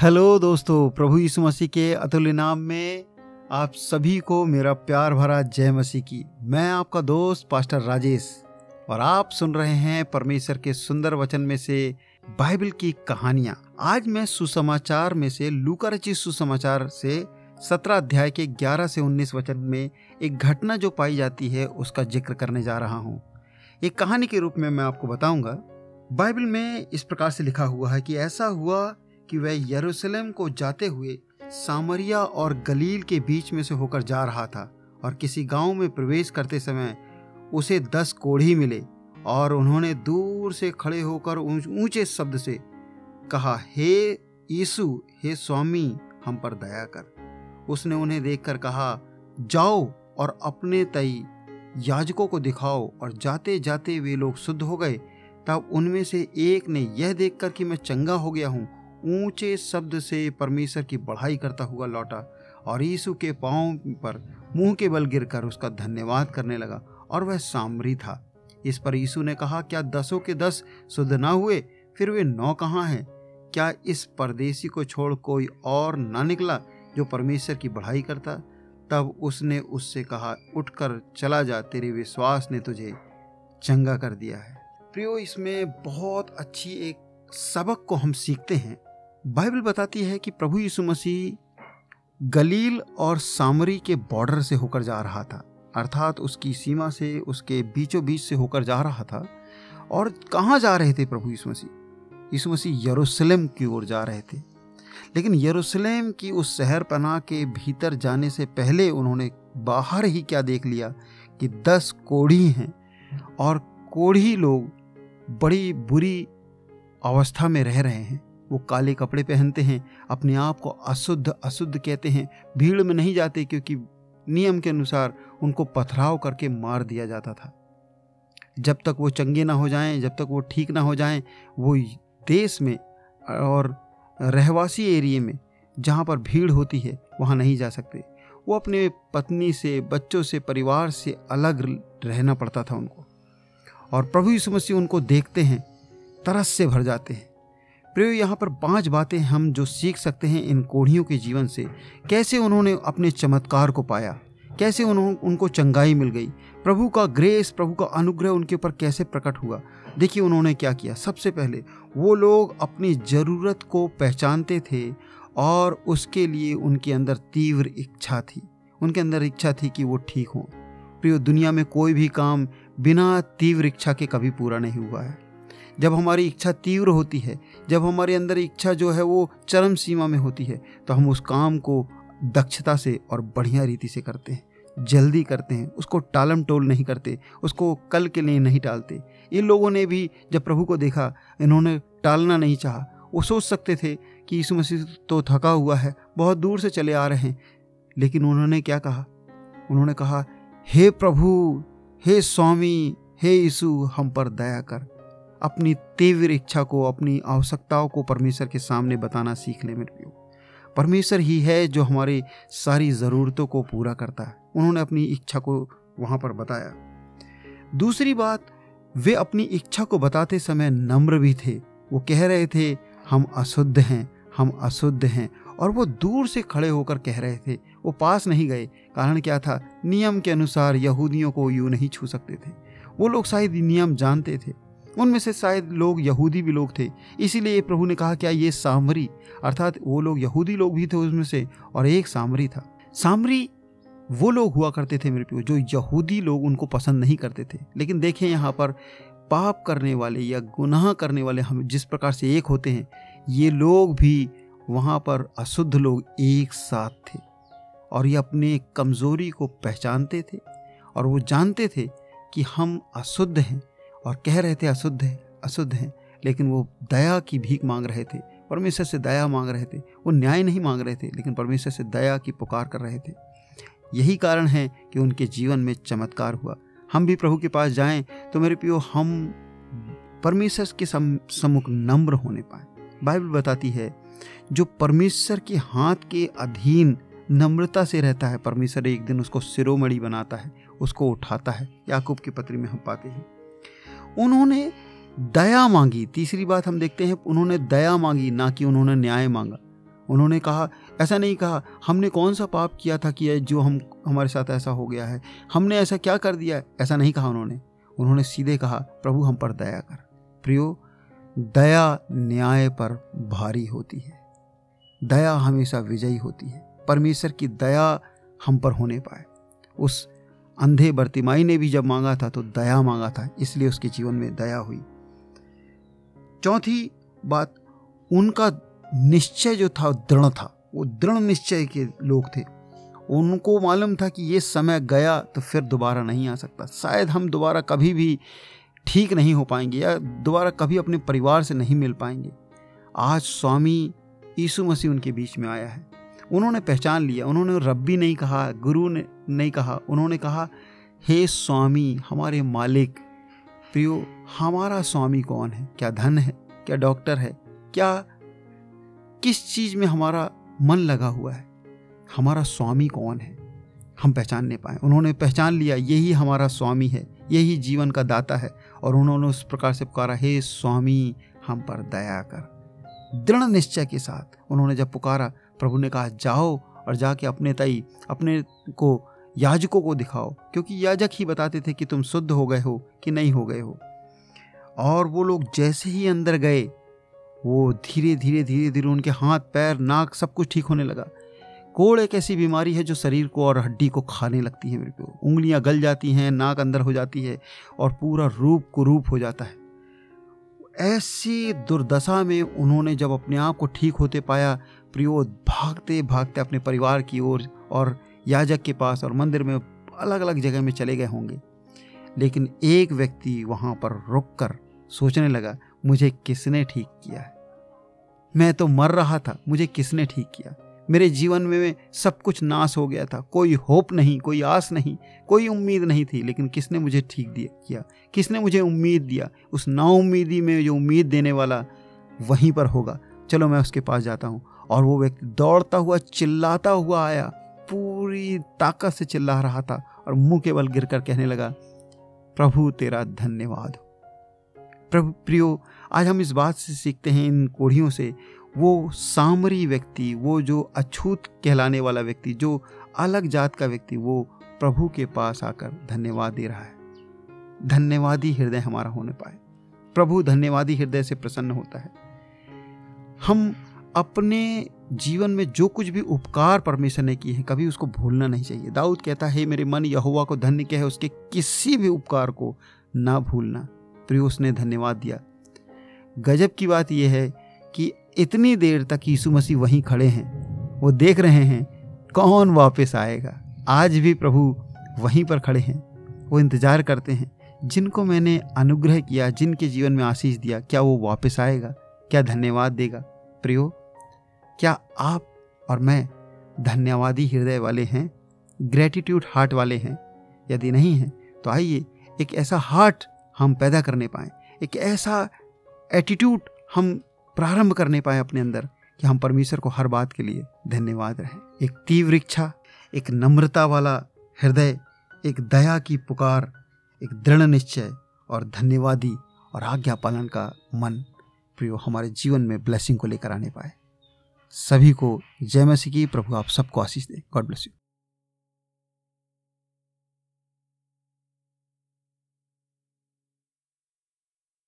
Hello दोस्तों, प्रभु यीशु मसीह के अतुल्य नाम में आप सभी को मेरा प्यार भरा जय मसीह की। मैं आपका दोस्त, पास्टर राजेश, और आप सुन रहे हैं परमेश्वर के सुंदर वचन में से बाइबल की कहानियाँ। आज मैं सुसमाचार में से, लूका रचित सुसमाचार से सत्रह अध्याय के ग्यारह से उन्नीस वचन में एक घटना जो पाई जाती है, उसका ज़िक्र करने जा रहा हूँ। एक कहानी के रूप में मैं आपको बताऊँगा। बाइबल में इस प्रकार से लिखा हुआ है कि ऐसा हुआ कि वह यरूशलेम को जाते हुए सामरिया और गलील के बीच में से होकर जा रहा था और किसी गाँव में प्रवेश करते समय उसे दस कोढ़ी मिले और उन्होंने दूर से खड़े होकर ऊँचे शब्द से कहा, हे यीशु, हे स्वामी, हम पर दया कर। उसने उन्हें देखकर कहा, जाओ और अपने तई याजकों को दिखाओ और जाते जाते वे लोग शुद्ध हो गए, तब उनमें से एक ने यह देखकर कि मैं चंगा हो गया हूँ ऊँचे शब्द से परमेश्वर की बढ़ाई करता हुआ लौटा और यीशु के पाँव पर मुँह के बल गिरकर उसका धन्यवाद करने लगा और वह सामरी था। इस पर यीशु ने कहा, क्या दसों के दस शुद्ध ना हुए? फिर वे नौ कहाँ हैं? क्या इस परदेसी को छोड़ कोई और ना निकला जो परमेश्वर की बढ़ाई करता? तब उसने उससे कहा, उठकर चला जा, तेरे विश्वास ने तुझे चंगा कर दिया है। प्रियो, इसमें बहुत अच्छी एक सबक को हम सीखते हैं। बाइबल बताती है कि प्रभु यीशु मसीह गलील और सामरी के बॉर्डर से होकर जा रहा था, अर्थात उसकी सीमा से, उसके बीचों बीच से होकर जा रहा था। और कहाँ जा रहे थे प्रभु यीशु मसीह? यीशु मसीह यरूशलेम की ओर जा रहे थे। लेकिन यरूशलेम की उस शहर पना के भीतर जाने से पहले उन्होंने बाहर ही क्या देख लिया कि दस कोढ़ी हैं और कोढ़ी लोग बड़ी बुरी अवस्था में रह रहे हैं। वो काले कपड़े पहनते हैं, अपने आप को अशुद्ध अशुद्ध कहते हैं। भीड़ में नहीं जाते क्योंकि नियम के अनुसार उनको पथराव करके मार दिया जाता था। जब तक वो चंगे ना हो जाएँ, जब तक वो ठीक ना हो जाएँ, वो देश में और रहवासी एरिए में जहाँ पर भीड़ होती है, वहाँ नहीं जा सकते। वो अपने पत्नी से, बच्चों से, परिवार से अलग रहना पड़ता था उनको। और प्रभु यीशु मसीह उनको देखते हैं, तरस से भर जाते हैं। प्रियो, यहाँ पर पाँच बातें हम जो सीख सकते हैं इन कोढ़ियों के जीवन से। कैसे उन्होंने अपने चमत्कार को पाया? कैसे उन्होंने उनको चंगाई मिल गई? प्रभु का ग्रेस प्रभु का अनुग्रह उनके ऊपर कैसे प्रकट हुआ? देखिए उन्होंने क्या किया। सबसे पहले, वो लोग अपनी ज़रूरत को पहचानते थे और उसके लिए उनके अंदर तीव्र इच्छा थी। उनके अंदर इच्छा थी कि वो ठीक हों। प्रियो, दुनिया में कोई भी काम बिना तीव्र इच्छा के कभी पूरा नहीं हुआ है। जब हमारी इच्छा तीव्र होती है, जब हमारे अंदर इच्छा जो है वो चरम सीमा में होती है तो हम उस काम को दक्षता से और बढ़िया रीति से करते हैं, जल्दी करते हैं, उसको टालम टोल नहीं करते, उसको कल के लिए नहीं टालते। इन लोगों ने भी जब प्रभु को देखा, इन्होंने टालना नहीं चाहा, वो सोच सकते थे कि यीशु मसीह तो थका हुआ है, बहुत दूर से चले आ रहे हैं, लेकिन उन्होंने क्या कहा? उन्होंने कहा, हे प्रभु, हे स्वामी, हे यीशु, हम पर दया कर। अपनी तीव्र इच्छा को, अपनी आवश्यकताओं को परमेश्वर के सामने बताना सीख ले मेरे प्रियो परमेश्वर ही है जो हमारी सारी ज़रूरतों को पूरा करता है। उन्होंने अपनी इच्छा को वहाँ पर बताया। दूसरी बात, वे अपनी इच्छा को बताते समय नम्र भी थे। वो कह रहे थे, हम अशुद्ध हैं, हम अशुद्ध हैं। और वो दूर से खड़े होकर कह रहे थे। वो पास नहीं गए, कारण क्या था? नियम के अनुसार यहूदियों को यूँ नहीं छू सकते थे। वो लोग शायद नियम जानते थे। उनमें से शायद लोग यहूदी भी लोग थे। इसीलिए प्रभु ने कहा क्या ये सामरी, अर्थात वो लोग यहूदी लोग भी थे उसमें से, और एक सामरी था। सामरी वो लोग हुआ करते थे मेरे प्यो जो यहूदी लोग उनको पसंद नहीं करते थे। लेकिन देखें यहाँ पर, पाप करने वाले या गुनाह करने वाले हम जिस प्रकार से एक होते हैं, ये लोग भी वहाँ पर अशुद्ध लोग एक साथ थे, और ये अपने कमज़ोरी को पहचानते थे, और वो जानते थे कि हम अशुद्ध हैं और कह रहे थे, अशुद्ध हैं अशुद्ध हैं। लेकिन वो दया की भीख मांग रहे थे, परमेश्वर से दया मांग रहे थे। वो न्याय नहीं मांग रहे थे, लेकिन परमेश्वर से दया की पुकार कर रहे थे। यही कारण है कि उनके जीवन में चमत्कार हुआ। हम भी प्रभु के पास जाएँ तो मेरे पियो हम परमेश्वर के सम्मुख नम्र होने पाए। बाइबल बताती है, जो परमेश्वर के हाथ के अधीन नम्रता से रहता है, परमेश्वर एक दिन उसको सिरोमणि बनाता है, उसको उठाता है। याकूब की पत्री में हम पाते हैं। उन्होंने दया मांगी। तीसरी बात हम देखते हैं, उन्होंने दया मांगी, ना कि उन्होंने न्याय मांगा। उन्होंने कहा, ऐसा नहीं कहा, हमने कौन सा पाप किया था कि जो हम, हमारे साथ ऐसा हो गया है? हमने ऐसा क्या कर दिया ऐसा नहीं कहा उन्होंने। उन्होंने सीधे कहा, प्रभु, हम पर दया कर। प्रियो, दया न्याय पर भारी होती है। दया हमेशा विजयी होती है। परमेश्वर की दया हम पर होने पाए। उस अंधे बर्तिमाई ने भी जब मांगा था तो दया मांगा था, इसलिए उसके जीवन में दया हुई। चौथी बात, उनका निश्चय जो था, दृढ़ था। वो दृढ़ निश्चय के लोग थे। उनको मालूम था कि ये समय गया तो फिर दोबारा नहीं आ सकता। शायद हम दोबारा कभी भी ठीक नहीं हो पाएँगे या दोबारा कभी अपने परिवार से नहीं मिल पाएँगे। आज स्वामी यीशु मसीह उनके बीच में आया है। उन्होंने पहचान लिया, उन्होंने रब्बी नहीं कहा, गुरु ने नहीं कहा, उन्होंने कहा, हे स्वामी, हमारे मालिक, प्रियो, हमारा स्वामी कौन है? क्या धन है? क्या डॉक्टर है? क्या, किस चीज़ में हमारा मन लगा हुआ है? हमारा स्वामी कौन है? हम पहचानने पाए। उन्होंने पहचान लिया, यही हमारा स्वामी है, यही जीवन का दाता है, और उन्होंने उस प्रकार से पुकारा, हे स्वामी, हम पर दया कर। दृढ़ निश्चय के साथ उन्होंने जब पुकारा प्रभु ने कहा, जाओ और जाके अपने तई, अपने को, याजकों को दिखाओ, क्योंकि याजक ही बताते थे कि तुम शुद्ध हो गए हो कि नहीं हो गए हो। और वो लोग जैसे ही अंदर गए, वो धीरे धीरे धीरे धीरे उनके हाथ, पैर, नाक सब कुछ ठीक होने लगा। कोड़ एक ऐसी बीमारी है जो शरीर को और हड्डी को खाने लगती है मेरे को उंगलियाँ गल जाती हैं, नाक अंदर हो जाती है और पूरा रूप कुरूप हो जाता है। ऐसी दुर्दशा में उन्होंने जब अपने आप को ठीक होते पाया प्रियो भागते भागते अपने परिवार की ओर और, और याजक के पास और मंदिर में अलग अलग जगह में चले गए होंगे। लेकिन एक व्यक्ति वहाँ पर रुक कर सोचने लगा मुझे किसने ठीक किया है? मैं तो मर रहा था मुझे किसने ठीक किया? मेरे जीवन में सब कुछ नाश हो गया था कोई होप नहीं कोई आस नहीं कोई उम्मीद नहीं थी लेकिन किसने मुझे ठीक दिया किया? किसने मुझे उम्मीद दिया? उस नाउमीदी में जो उम्मीद देने वाला वहीं पर होगा। चलो मैं उसके पास जाता हूँ। और वो व्यक्ति दौड़ता हुआ, चिल्लाता हुआ आया। पूरी ताकत से चिल्ला रहा था और मुँह के बल गिरकर कहने लगा, प्रभु, तेरा धन्यवाद। प्रभु, प्रियो, आज हम इस बात से सीखते हैं, इन कोढ़ियों से। वो सामरी व्यक्ति, वो जो अछूत कहलाने वाला व्यक्ति, जो अलग जात का व्यक्ति, वो प्रभु के पास आकर धन्यवाद दे रहा है। धन्यवादी हृदय हमारा होने पाए। प्रभु धन्यवादी हृदय से प्रसन्न होता है। हम अपने जीवन में जो कुछ भी उपकार परमेश्वर ने किए हैं, कभी उसको भूलना नहीं चाहिए। दाऊद कहता, है मेरे मन यहुआ को धन्य क्या है उसके किसी भी उपकार को ना भूलना। तो उसने धन्यवाद दिया। गजब की बात यह है कि इतनी देर तक यीशु मसीह वहीं खड़े हैं। वो देख रहे हैं, कौन वापस आएगा? आज भी प्रभु वहीं पर खड़े हैं। वो इंतज़ार करते हैं। जिनको मैंने अनुग्रह किया, जिनके जीवन में आशीष दिया, क्या वो वापस आएगा? क्या धन्यवाद देगा? प्रियो क्या आप और मैं धन्यवादी हृदय वाले हैं? ग्रेटिट्यूड हार्ट वाले हैं? यदि नहीं हैं तो आइए एक ऐसा हार्ट हम पैदा करने पाएँ। एक ऐसा एटीट्यूड हम प्रारंभ करने पाए अपने अंदर कि हम परमेश्वर को हर बात के लिए धन्यवाद रहें। एक तीव्र इच्छा, एक नम्रता वाला हृदय, एक दया की पुकार, एक दृढ़ निश्चय और धन्यवादी और आज्ञा पालन का मन प्रियो हमारे जीवन में ब्लेसिंग को लेकर आने पाए। सभी को जय मसीह की प्रभु आप सबको आशीष दे। God bless you